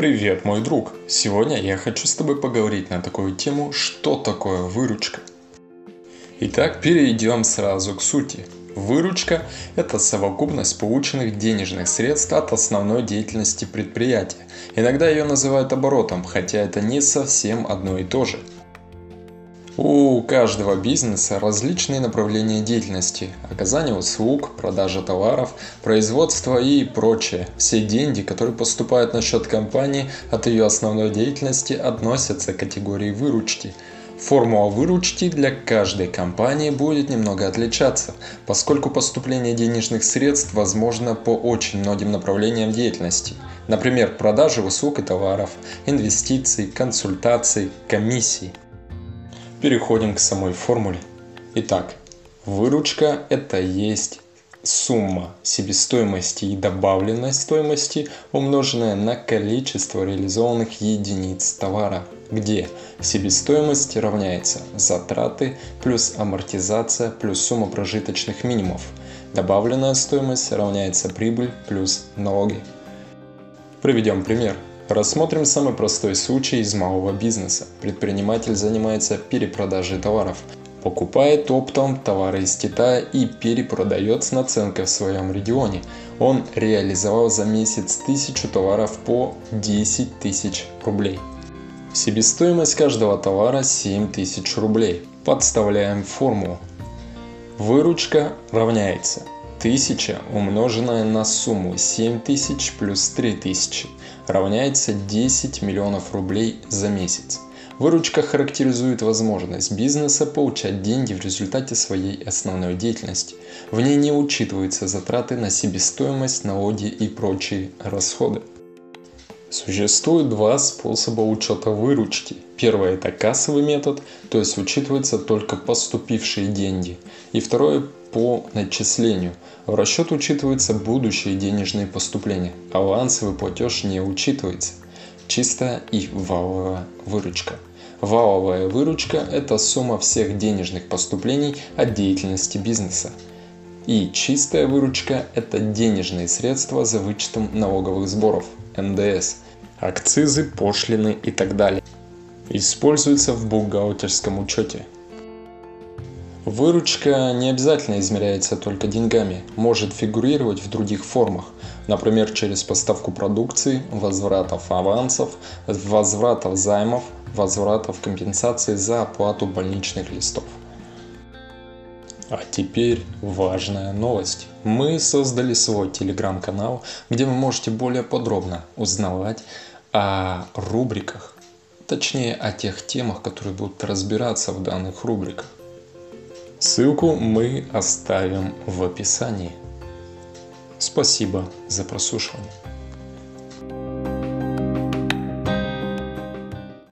Привет, мой друг! Сегодня я хочу с тобой поговорить на такую тему, что такое выручка. Итак, перейдем сразу к сути. Выручка – это совокупность полученных денежных средств от основной деятельности предприятия. Иногда ее называют оборотом, хотя это не совсем одно и то же – у каждого бизнеса различные направления деятельности – оказание услуг, продажа товаров, производство и прочее. Все деньги, которые поступают на счет компании от ее основной деятельности, относятся к категории выручки. Формула выручки для каждой компании будет немного отличаться, поскольку поступление денежных средств возможно по очень многим направлениям деятельности. Например, продажи услуг и товаров, инвестиций, консультаций, комиссий. Переходим к самой формуле. Итак, выручка это есть сумма себестоимости и добавленной стоимости, умноженная на количество реализованных единиц товара, где себестоимость равняется затраты плюс амортизация плюс сумма прожиточных минимумов. Добавленная стоимость равняется прибыль плюс налоги. Приведем пример. Рассмотрим самый простой случай из малого бизнеса. Предприниматель занимается перепродажей товаров, покупает оптом товары из Китая и перепродает с наценкой в своем регионе. Он реализовал за месяц тысячу товаров по 10 тысяч рублей. Себестоимость каждого товара 7 тысяч рублей. Подставляем формулу. Выручка равняется 1000 умноженное на сумму 7000 плюс 3000 равняется 10 миллионов рублей за месяц. Выручка характеризует возможность бизнеса получать деньги в результате своей основной деятельности. В ней не учитываются затраты на себестоимость, налоги и прочие расходы. Существует два способа учета выручки. Первый – это кассовый метод, то есть учитываются только поступившие деньги. И второй – по начислению. В расчет учитываются будущие денежные поступления. Авансовый платеж не учитывается. Чистая и валовая выручка. Валовая выручка – это сумма всех денежных поступлений от деятельности бизнеса. И чистая выручка – это денежные средства за вычетом налоговых сборов – НДС, акцизы, пошлины и так далее. Используется в бухгалтерском учете. Выручка не обязательно измеряется только деньгами, может фигурировать в других формах, например, через поставку продукции, возвратов авансов, возвратов займов, возвратов компенсации за оплату больничных листов. А теперь важная новость. Мы создали свой телеграм-канал, где вы можете более подробно узнавать о рубриках, точнее о тех темах, которые будут разбираться в данных рубриках. Ссылку мы оставим в описании. Спасибо за прослушивание.